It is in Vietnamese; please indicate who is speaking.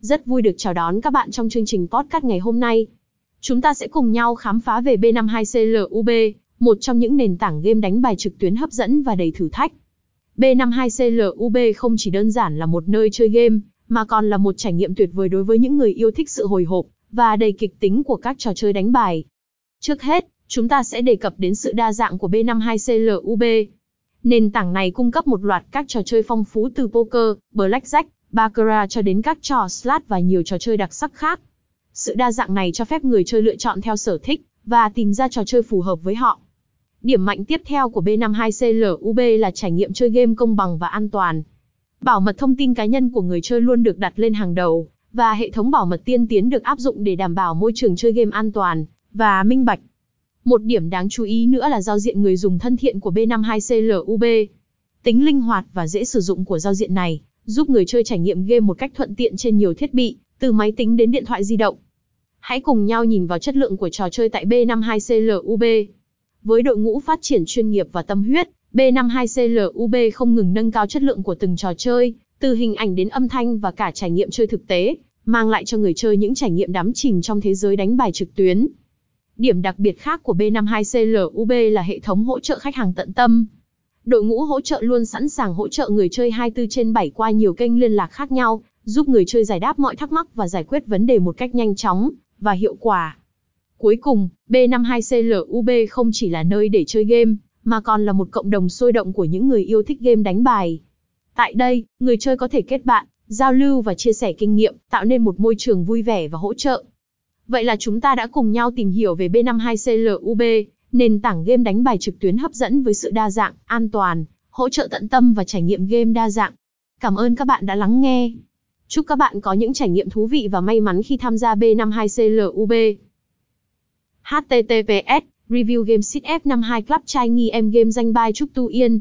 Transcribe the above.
Speaker 1: Rất vui được chào đón các bạn trong chương trình podcast ngày hôm nay. Chúng ta sẽ cùng nhau khám phá về B52CLUB, một trong những nền tảng game đánh bài trực tuyến hấp dẫn và đầy thử thách. B52CLUB không chỉ đơn giản là một nơi chơi game, mà còn là một trải nghiệm tuyệt vời đối với những người yêu thích sự hồi hộp và đầy kịch tính của các trò chơi đánh bài. Trước hết, chúng ta sẽ đề cập đến sự đa dạng của B52CLUB. Nền tảng này cung cấp một loạt các trò chơi phong phú từ poker, blackjack, baccarat cho đến các trò slot và nhiều trò chơi đặc sắc khác. Sự đa dạng này cho phép người chơi lựa chọn theo sở thích và tìm ra trò chơi phù hợp với họ. Điểm mạnh tiếp theo của B52CLUB là trải nghiệm chơi game công bằng và an toàn. Bảo mật thông tin cá nhân của người chơi luôn được đặt lên hàng đầu, và hệ thống bảo mật tiên tiến được áp dụng để đảm bảo môi trường chơi game an toàn và minh bạch. Một điểm đáng chú ý nữa là giao diện người dùng thân thiện của B52CLUB. Tính linh hoạt và dễ sử dụng của giao diện này giúp người chơi trải nghiệm game một cách thuận tiện trên nhiều thiết bị, từ máy tính đến điện thoại di động. Hãy cùng nhau nhìn vào chất lượng của trò chơi tại B52CLUB. Với đội ngũ phát triển chuyên nghiệp và tâm huyết, B52CLUB không ngừng nâng cao chất lượng của từng trò chơi, từ hình ảnh đến âm thanh và cả trải nghiệm chơi thực tế, mang lại cho người chơi những trải nghiệm đắm chìm trong thế giới đánh bài trực tuyến. Điểm đặc biệt khác của B52CLUB là hệ thống hỗ trợ khách hàng tận tâm. Đội ngũ hỗ trợ luôn sẵn sàng hỗ trợ người chơi 24 trên 7 qua nhiều kênh liên lạc khác nhau, giúp người chơi giải đáp mọi thắc mắc và giải quyết vấn đề một cách nhanh chóng và hiệu quả. Cuối cùng, B52CLUB không chỉ là nơi để chơi game, mà còn là một cộng đồng sôi động của những người yêu thích game đánh bài. Tại đây, người chơi có thể kết bạn, giao lưu và chia sẻ kinh nghiệm, tạo nên một môi trường vui vẻ và hỗ trợ. Vậy là chúng ta đã cùng nhau tìm hiểu về B52CLUB, nền tảng game đánh bài trực tuyến hấp dẫn với sự đa dạng, an toàn, hỗ trợ tận tâm và trải nghiệm game đa dạng. Cảm ơn các bạn đã lắng nghe. Chúc các bạn có những trải nghiệm thú vị và may mắn khi tham gia B52CLUB. HTTPS Review Game Sit F52 Club trai nghi em game danh bai Trúc Tu Yên